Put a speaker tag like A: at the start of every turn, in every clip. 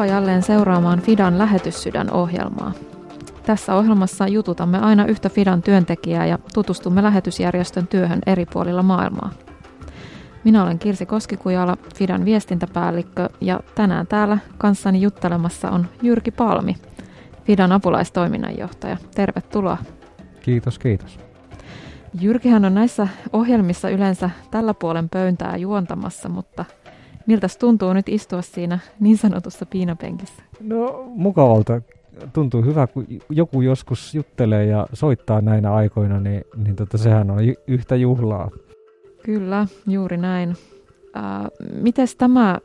A: Tervetuloa jälleen seuraamaan Fidan lähetyssydän ohjelmaa. Tässä ohjelmassa jututamme aina yhtä Fidan työntekijää ja tutustumme lähetysjärjestön työhön eri puolilla maailmaa. Minä olen Kirsi Koskikujala, Fidan viestintäpäällikkö ja tänään täällä kanssani juttelemassa on Jyrki Palmi, Fidan apulaistoiminnanjohtaja. Tervetuloa.
B: Kiitos, kiitos.
A: Jyrkihän on näissä ohjelmissa yleensä tällä puolen pöyntää juontamassa, mutta miltä tuntuu nyt istua siinä niin sanotussa piinapenkissä?
B: No mukavalta. Tuntuu hyvä, kun joku joskus juttelee ja soittaa näinä aikoina, niin, niin tota, sehän on yhtä juhlaa.
A: Kyllä, juuri näin. Äh, Miten tämä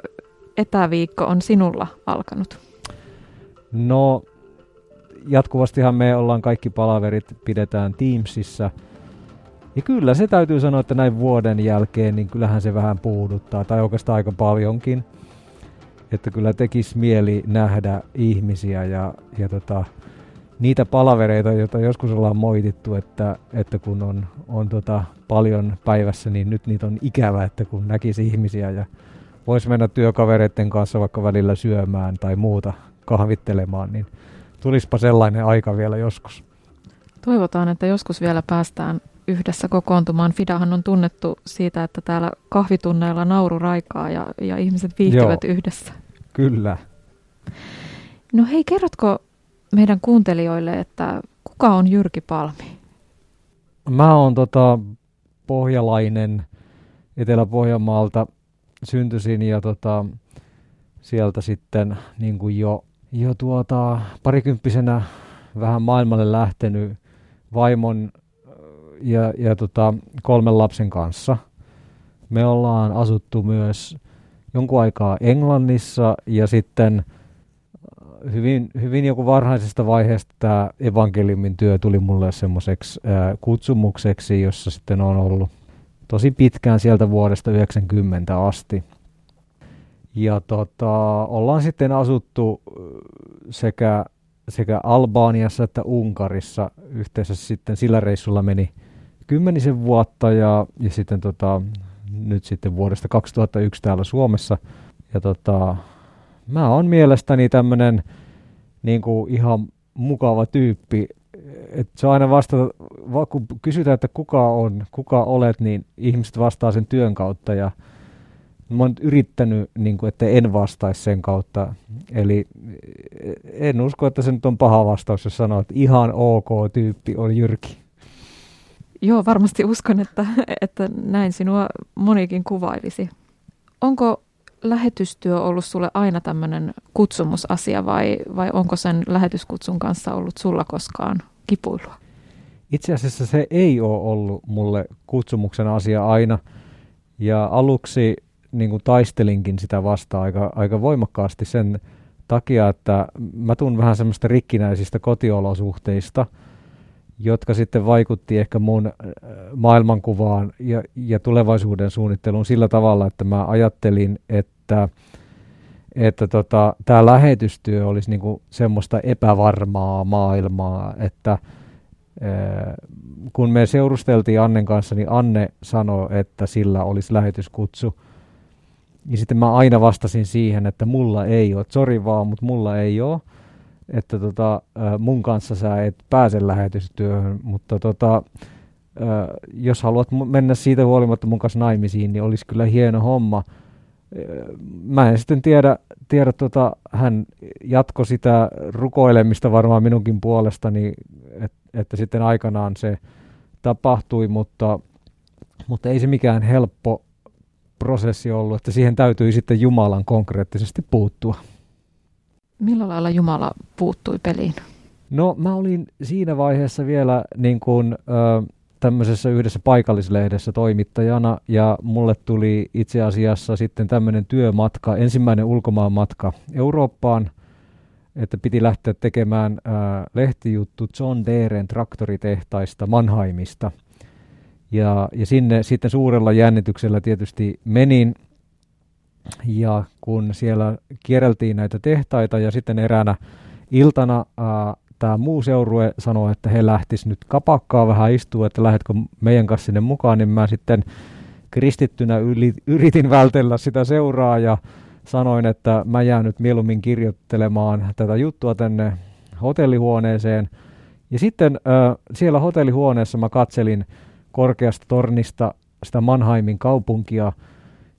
A: etäviikko on sinulla alkanut?
B: No, jatkuvastihan me ollaan kaikki palaverit, pidetään Teamsissa. Ja kyllä se täytyy sanoa, että näin vuoden jälkeen, niin kyllähän se vähän puuduttaa, tai oikeastaan aika paljonkin. Että kyllä tekisi mieli nähdä ihmisiä ja, ja tota, niitä palavereita, joita joskus ollaan moitittu, että, että kun on, on tota paljon päivässä, niin nyt niitä on ikävä, että kun näkisi ihmisiä ja voisi mennä työkavereiden kanssa vaikka välillä syömään tai muuta kahvittelemaan, niin tulispa sellainen aika vielä joskus.
A: Toivotaan, että joskus vielä päästään yhdessä kokoontumaan. Fidahan on tunnettu siitä, että täällä kahvitunneilla nauru raikaa ja, ja ihmiset viihtyvät Joo, yhdessä.
B: Kyllä.
A: No hei, kerrotko meidän kuuntelijoille, että kuka on Jyrki Palmi?
B: Mä oon tota, pohjalainen Etelä-Pohjanmaalta syntyisin ja tota, sieltä sitten niin kuin jo, jo tuota, parikymppisenä vähän maailmalle lähtenyt vaimon ja, ja tota, kolmen lapsen kanssa. Me ollaan asuttu myös jonkun aikaa Englannissa ja sitten äh, hyvin, hyvin joku varhaisesta vaiheesta tämä evankeliumin työ tuli mulle semmoiseksi äh, kutsumukseksi, jossa sitten on ollut tosi pitkään sieltä vuodesta 90 asti. Ja tota, ollaan sitten asuttu äh, sekä, sekä Albaaniassa että Unkarissa. Yhteensä sitten sillä reissulla meni kymmenisen vuotta ja, ja sitten tota, nyt sitten vuodesta 2001 täällä Suomessa. Ja tota, mä oon mielestäni tämmönen niin kuin ihan mukava tyyppi. Et se on aina vasta, kun kysytään, että kuka on, kuka olet, niin ihmiset vastaa sen työn kautta ja mä oon yrittänyt, niin kuin, että en vastaisi sen kautta. Eli en usko, että se nyt on paha vastaus, jos sanoo, että ihan ok tyyppi on Jyrki.
A: Joo, varmasti uskon, että, että näin sinua monikin kuvailisi. Onko lähetystyö ollut sulle aina tämmöinen kutsumusasia vai, vai onko sen lähetyskutsun kanssa ollut sulla koskaan kipuilua?
B: Itse asiassa se ei ole ollut mulle kutsumuksen asia aina. Ja aluksi niin kuin taistelinkin sitä vastaan aika, aika voimakkaasti sen takia, että mä tuun vähän semmoista rikkinäisistä kotiolosuhteista – jotka sitten vaikutti ehkä mun äh, maailmankuvaan ja, ja tulevaisuuden suunnitteluun sillä tavalla, että mä ajattelin, että että tota, tämä lähetystyö olisi niinku semmoista epävarmaa maailmaa, että äh, kun me seurusteltiin Annen kanssa, niin Anne sanoi, että sillä olisi lähetyskutsu. Ja sitten mä aina vastasin siihen, että mulla ei ole, sori vaan, mutta mulla ei ole että tota, mun kanssa sä et pääse lähetystyöhön, mutta tota, jos haluat mennä siitä huolimatta mun kanssa naimisiin, niin olisi kyllä hieno homma. Mä en sitten tiedä, tiedä tota, hän jatko sitä rukoilemista varmaan minunkin puolestani, et, että sitten aikanaan se tapahtui, mutta, mutta ei se mikään helppo prosessi ollut, että siihen täytyy sitten Jumalan konkreettisesti puuttua.
A: Millä lailla Jumala puuttui peliin?
B: No mä olin siinä vaiheessa vielä niin kuin, ö, tämmöisessä yhdessä paikallislehdessä toimittajana ja mulle tuli itse asiassa sitten tämmöinen työmatka, ensimmäinen ulkomaanmatka Eurooppaan, että piti lähteä tekemään ö, lehtijuttu John Deeren traktoritehtaista Mannheimista. Ja, ja sinne sitten suurella jännityksellä tietysti menin ja kun siellä kierreltiin näitä tehtaita ja sitten eräänä iltana tämä muu seurue sanoi, että he lähtis nyt kapakkaa vähän istua, että lähdetkö meidän kanssa sinne mukaan, niin mä sitten kristittynä yli, yritin vältellä sitä seuraa ja sanoin, että mä jään nyt mieluummin kirjoittelemaan tätä juttua tänne hotellihuoneeseen. Ja sitten äh, siellä hotellihuoneessa mä katselin korkeasta tornista sitä Mannheimin kaupunkia.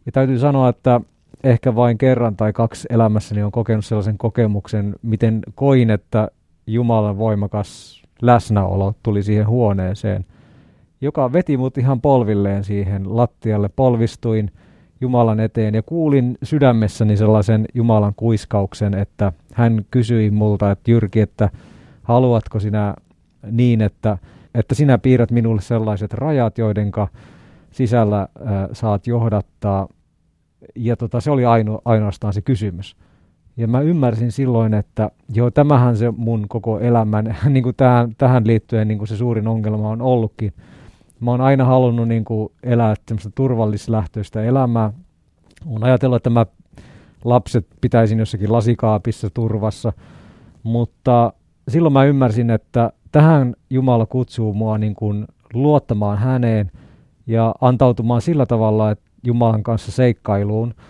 B: Ja täytyy sanoa, että ehkä vain kerran tai kaksi elämässäni on kokenut sellaisen kokemuksen, miten koin, että Jumalan voimakas läsnäolo tuli siihen huoneeseen, joka veti mut ihan polvilleen siihen lattialle. Polvistuin Jumalan eteen ja kuulin sydämessäni sellaisen Jumalan kuiskauksen, että hän kysyi multa, että Jyrki, että haluatko sinä niin, että, että sinä piirrät minulle sellaiset rajat, joidenka sisällä äh, saat johdattaa. Ja tota, se oli aino, ainoastaan se kysymys. Ja mä ymmärsin silloin, että joo, tämähän se mun koko elämän, niin kuin tähän, tähän liittyen niin kuin se suurin ongelma on ollutkin. Mä oon aina halunnut niin kuin elää semmoista turvallislähtöistä elämää. Olen ajatellut, että mä lapset pitäisin jossakin lasikaapissa turvassa, mutta silloin mä ymmärsin, että tähän Jumala kutsuu mua niin kuin luottamaan häneen ja antautumaan sillä tavalla, että Jumalan kanssa seikkailuun –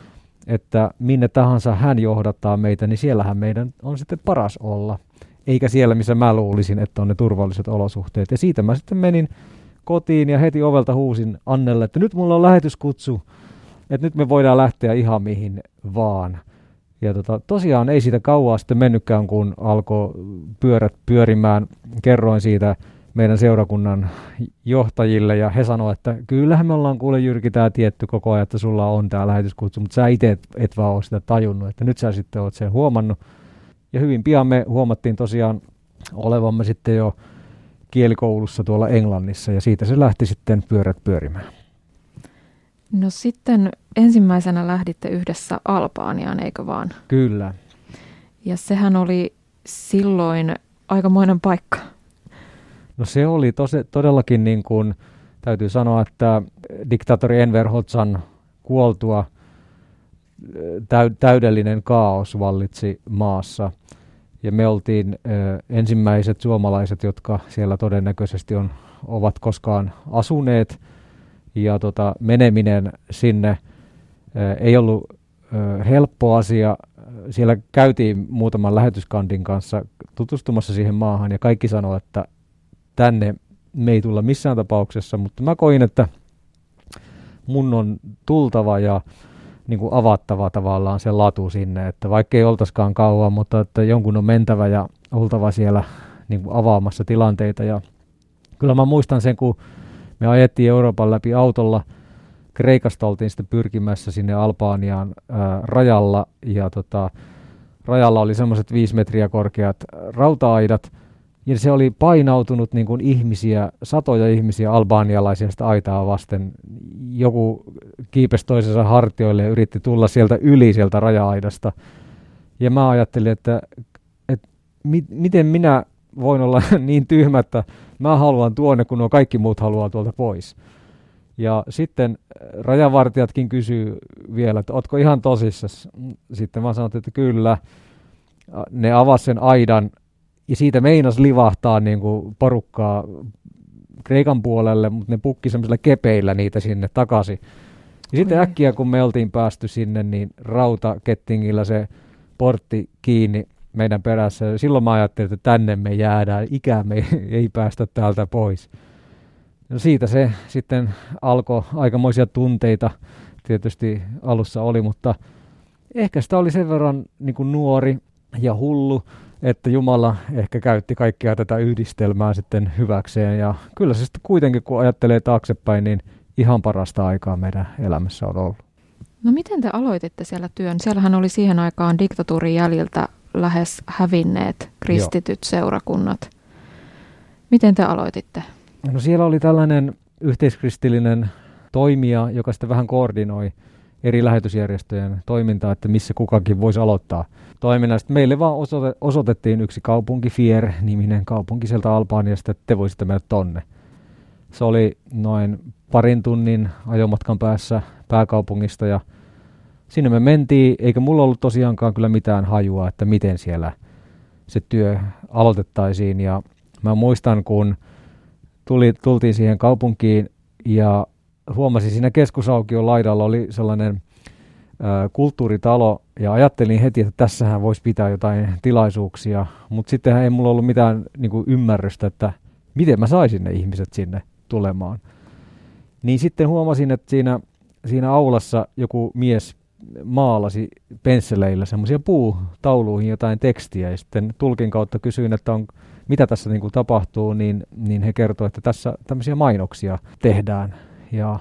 B: että minne tahansa hän johdattaa meitä, niin siellähän meidän on sitten paras olla. Eikä siellä, missä mä luulisin, että on ne turvalliset olosuhteet. Ja siitä mä sitten menin kotiin ja heti ovelta huusin Annelle, että nyt mulla on lähetyskutsu, että nyt me voidaan lähteä ihan mihin vaan. Ja tota, tosiaan ei siitä kauaa sitten mennytkään, kun alkoi pyörät pyörimään. Kerroin siitä meidän seurakunnan johtajille ja he sanoivat, että kyllähän me ollaan kuule Jyrki tämä tietty koko ajan, että sulla on tämä lähetyskutsu, mutta sä itse et, et vaan ole sitä tajunnut, että nyt sä sitten oot sen huomannut. Ja hyvin pian me huomattiin tosiaan olevamme sitten jo kielikoulussa tuolla Englannissa ja siitä se lähti sitten pyörät pyörimään.
A: No sitten ensimmäisenä lähditte yhdessä Albaaniaan, eikö vaan?
B: Kyllä.
A: Ja sehän oli silloin aikamoinen paikka.
B: No se oli tosi, todellakin niin kuin, täytyy sanoa, että diktaattori Enver Hoxhan kuoltua täy, täydellinen kaos vallitsi maassa. Ja me oltiin ö, ensimmäiset suomalaiset, jotka siellä todennäköisesti on, ovat koskaan asuneet. Ja tota, meneminen sinne ö, ei ollut ö, helppo asia. Siellä käytiin muutaman lähetyskandin kanssa tutustumassa siihen maahan ja kaikki sanoivat, että tänne. Me ei tulla missään tapauksessa, mutta mä koin, että mun on tultava ja niin kuin avattava tavallaan se latu sinne, että vaikka ei oltaskaan kauan, mutta että jonkun on mentävä ja oltava siellä niin kuin avaamassa tilanteita. Ja kyllä mä muistan sen, kun me ajettiin Euroopan läpi autolla, Kreikasta oltiin sitten pyrkimässä sinne Albaaniaan ää, rajalla ja tota, rajalla oli semmoiset viisi metriä korkeat rauta-aidat, ja se oli painautunut niin kuin ihmisiä, satoja ihmisiä albaanialaisia sitä aitaa vasten. Joku kiipesi toisensa hartioille ja yritti tulla sieltä yli sieltä raja-aidasta. Ja mä ajattelin, että, että mi, miten minä voin olla niin tyhmä, että mä haluan tuonne, kun nuo kaikki muut haluaa tuolta pois. Ja sitten rajavartijatkin kysyy vielä, että ootko ihan tosissas? Sitten mä sanoin, että kyllä. Ne avasivat sen aidan ja siitä meinas livahtaa niin kuin porukkaa Kreikan puolelle, mutta ne pukki semmoisilla kepeillä niitä sinne takaisin. Ja sitten äkkiä, kun me oltiin päästy sinne, niin rautakettingillä se portti kiinni meidän perässä. Silloin mä ajattelin, että tänne me jäädään, ikää me ei päästä täältä pois. No siitä se sitten alkoi aikamoisia tunteita, tietysti alussa oli, mutta ehkä sitä oli sen verran niin kuin nuori ja hullu, että Jumala ehkä käytti kaikkea tätä yhdistelmää sitten hyväkseen. Ja kyllä se sitten kuitenkin, kun ajattelee taaksepäin, niin ihan parasta aikaa meidän elämässä on ollut.
A: No miten te aloititte siellä työn? Siellähän oli siihen aikaan diktatuurin jäljiltä lähes hävinneet kristityt Joo. seurakunnat. Miten te aloititte?
B: No siellä oli tällainen yhteiskristillinen toimija, joka sitten vähän koordinoi eri lähetysjärjestöjen toimintaa, että missä kukakin voisi aloittaa toiminnasta. Meille vaan osoite, osoitettiin yksi kaupunki, Fier-niminen kaupunki sieltä Albaaniasta, että te voisitte mennä tonne. Se oli noin parin tunnin ajomatkan päässä pääkaupungista ja sinne me mentiin, eikä mulla ollut tosiaankaan kyllä mitään hajua, että miten siellä se työ aloitettaisiin. Ja mä muistan, kun tuli, tultiin siihen kaupunkiin ja huomasin siinä keskusaukion laidalla oli sellainen kulttuuritalo ja ajattelin heti, että tässähän voisi pitää jotain tilaisuuksia, mutta sittenhän ei mulla ollut mitään niin kuin ymmärrystä, että miten mä saisin ne ihmiset sinne tulemaan. Niin sitten huomasin, että siinä, siinä aulassa joku mies maalasi pensseleillä semmoisia puutauluihin jotain tekstiä ja sitten tulkin kautta kysyin, että on, mitä tässä niin kuin tapahtuu, niin, niin he kertoivat, että tässä tämmöisiä mainoksia tehdään ja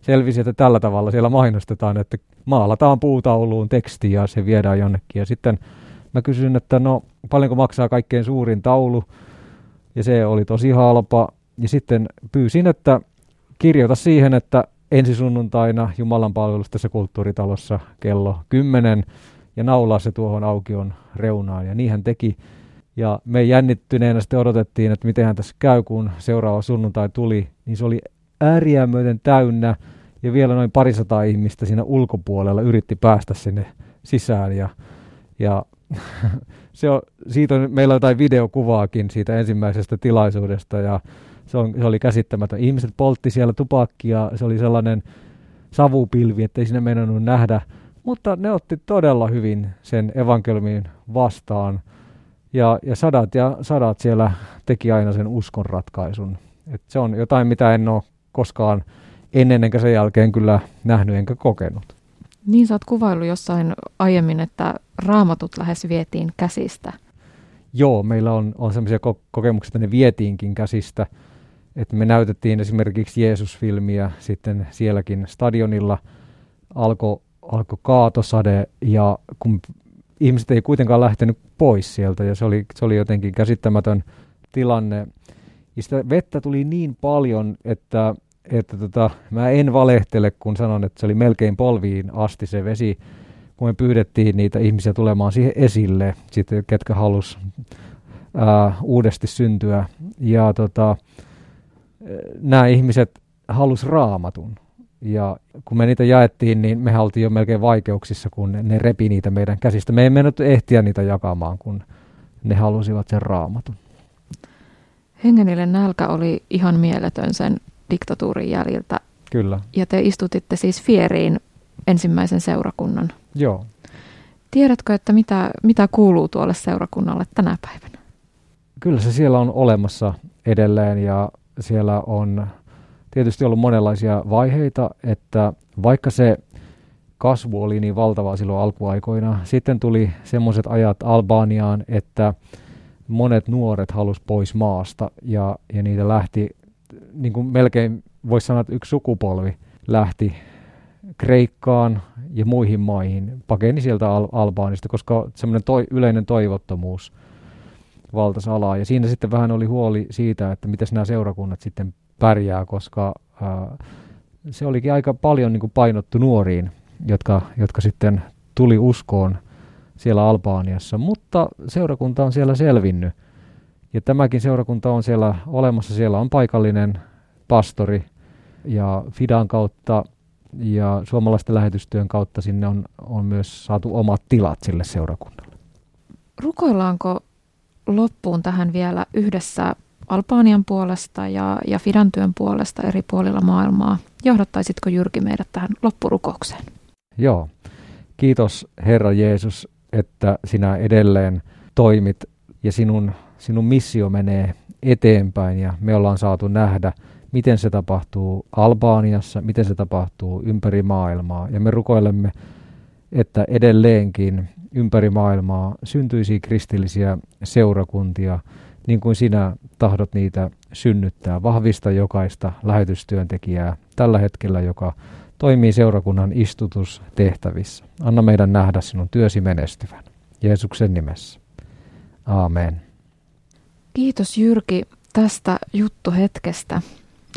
B: selvisi, että tällä tavalla siellä mainostetaan, että maalataan puutauluun teksti ja se viedään jonnekin. Ja sitten mä kysyin, että no paljonko maksaa kaikkein suurin taulu, ja se oli tosi halpa. Ja sitten pyysin, että kirjoita siihen, että ensi sunnuntaina Jumalan palvelus tässä kulttuuritalossa kello 10 ja naulaa se tuohon aukion reunaan. Ja niin hän teki. Ja me jännittyneenä sitten odotettiin, että miten hän tässä käy, kun seuraava sunnuntai tuli. Niin se oli ääriä myöten täynnä ja vielä noin parisataa ihmistä siinä ulkopuolella yritti päästä sinne sisään ja, ja se on, siitä on, meillä on jotain videokuvaakin siitä ensimmäisestä tilaisuudesta ja se, on, se oli käsittämätön. Ihmiset poltti siellä tupakkia, se oli sellainen savupilvi, ettei sinne meinannut nähdä, mutta ne otti todella hyvin sen evankeliumin vastaan ja, ja sadat ja sadat siellä teki aina sen uskon ratkaisun. Et se on jotain, mitä en ole koskaan ennen enkä sen jälkeen kyllä nähnyt enkä kokenut.
A: Niin sä oot kuvaillut jossain aiemmin, että raamatut lähes vietiin käsistä.
B: Joo, meillä on, on sellaisia ko- kokemuksia, että ne vietiinkin käsistä. Että me näytettiin esimerkiksi Jeesus-filmiä sitten sielläkin stadionilla. Alkoi alko kaatosade ja kun ihmiset ei kuitenkaan lähtenyt pois sieltä ja se oli, se oli jotenkin käsittämätön tilanne. Ja sitä vettä tuli niin paljon, että että tota, mä en valehtele, kun sanon, että se oli melkein polviin asti se vesi, kun me pyydettiin niitä ihmisiä tulemaan siihen esille, sitten, ketkä halus ää, uudesti syntyä. Ja tota, nämä ihmiset halus raamatun. Ja kun me niitä jaettiin, niin me oltiin jo melkein vaikeuksissa, kun ne, ne repi niitä meidän käsistä. Me ei mennyt ehtiä niitä jakamaan, kun ne halusivat sen raamatun.
A: Hengenille nälkä oli ihan mieletön sen diktatuurin jäljiltä.
B: Kyllä.
A: Ja te istutitte siis Fieriin ensimmäisen seurakunnan.
B: Joo.
A: Tiedätkö, että mitä, mitä kuuluu tuolle seurakunnalle tänä päivänä?
B: Kyllä se siellä on olemassa edelleen ja siellä on tietysti ollut monenlaisia vaiheita, että vaikka se kasvu oli niin valtavaa silloin alkuaikoina, sitten tuli semmoiset ajat Albaniaan, että monet nuoret halus pois maasta ja, ja niitä lähti niin kuin melkein voisi sanoa, että yksi sukupolvi lähti Kreikkaan ja muihin maihin, pakeni sieltä Al- Albaanista, koska semmoinen toi, yleinen toivottomuus valtasi alaa. Ja siinä sitten vähän oli huoli siitä, että miten nämä seurakunnat sitten pärjää, koska ää, se olikin aika paljon niin kuin painottu nuoriin, jotka, jotka sitten tuli uskoon siellä Albaaniassa, mutta seurakunta on siellä selvinnyt. Ja tämäkin seurakunta on siellä olemassa. Siellä on paikallinen pastori ja Fidan kautta ja suomalaisten lähetystyön kautta sinne on, on myös saatu omat tilat sille seurakunnalle.
A: Rukoillaanko loppuun tähän vielä yhdessä Albaanian puolesta ja, ja Fidan työn puolesta eri puolilla maailmaa? Johdattaisitko Jyrki meidät tähän loppurukoukseen?
B: Joo. Kiitos Herra Jeesus, että sinä edelleen toimit ja sinun sinun missio menee eteenpäin ja me ollaan saatu nähdä, miten se tapahtuu Albaaniassa, miten se tapahtuu ympäri maailmaa. Ja me rukoilemme, että edelleenkin ympäri maailmaa syntyisi kristillisiä seurakuntia, niin kuin sinä tahdot niitä synnyttää. Vahvista jokaista lähetystyöntekijää tällä hetkellä, joka toimii seurakunnan istutustehtävissä. Anna meidän nähdä sinun työsi menestyvän. Jeesuksen nimessä. Amen.
A: Kiitos Jyrki tästä juttuhetkestä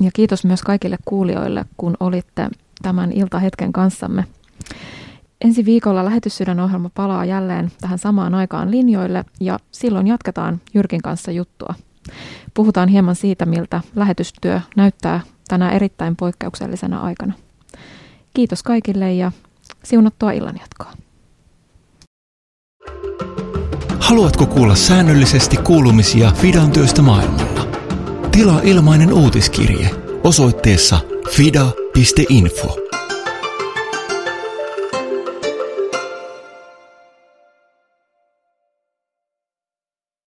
A: ja kiitos myös kaikille kuulijoille, kun olitte tämän iltahetken kanssamme. Ensi viikolla lähetyssydän ohjelma palaa jälleen tähän samaan aikaan linjoille ja silloin jatketaan Jyrkin kanssa juttua. Puhutaan hieman siitä, miltä lähetystyö näyttää tänä erittäin poikkeuksellisena aikana. Kiitos kaikille ja siunattua illanjatkoa.
C: Haluatko kuulla säännöllisesti kuulumisia Fidan työstä maailmalla? Tilaa ilmainen uutiskirje osoitteessa fida.info.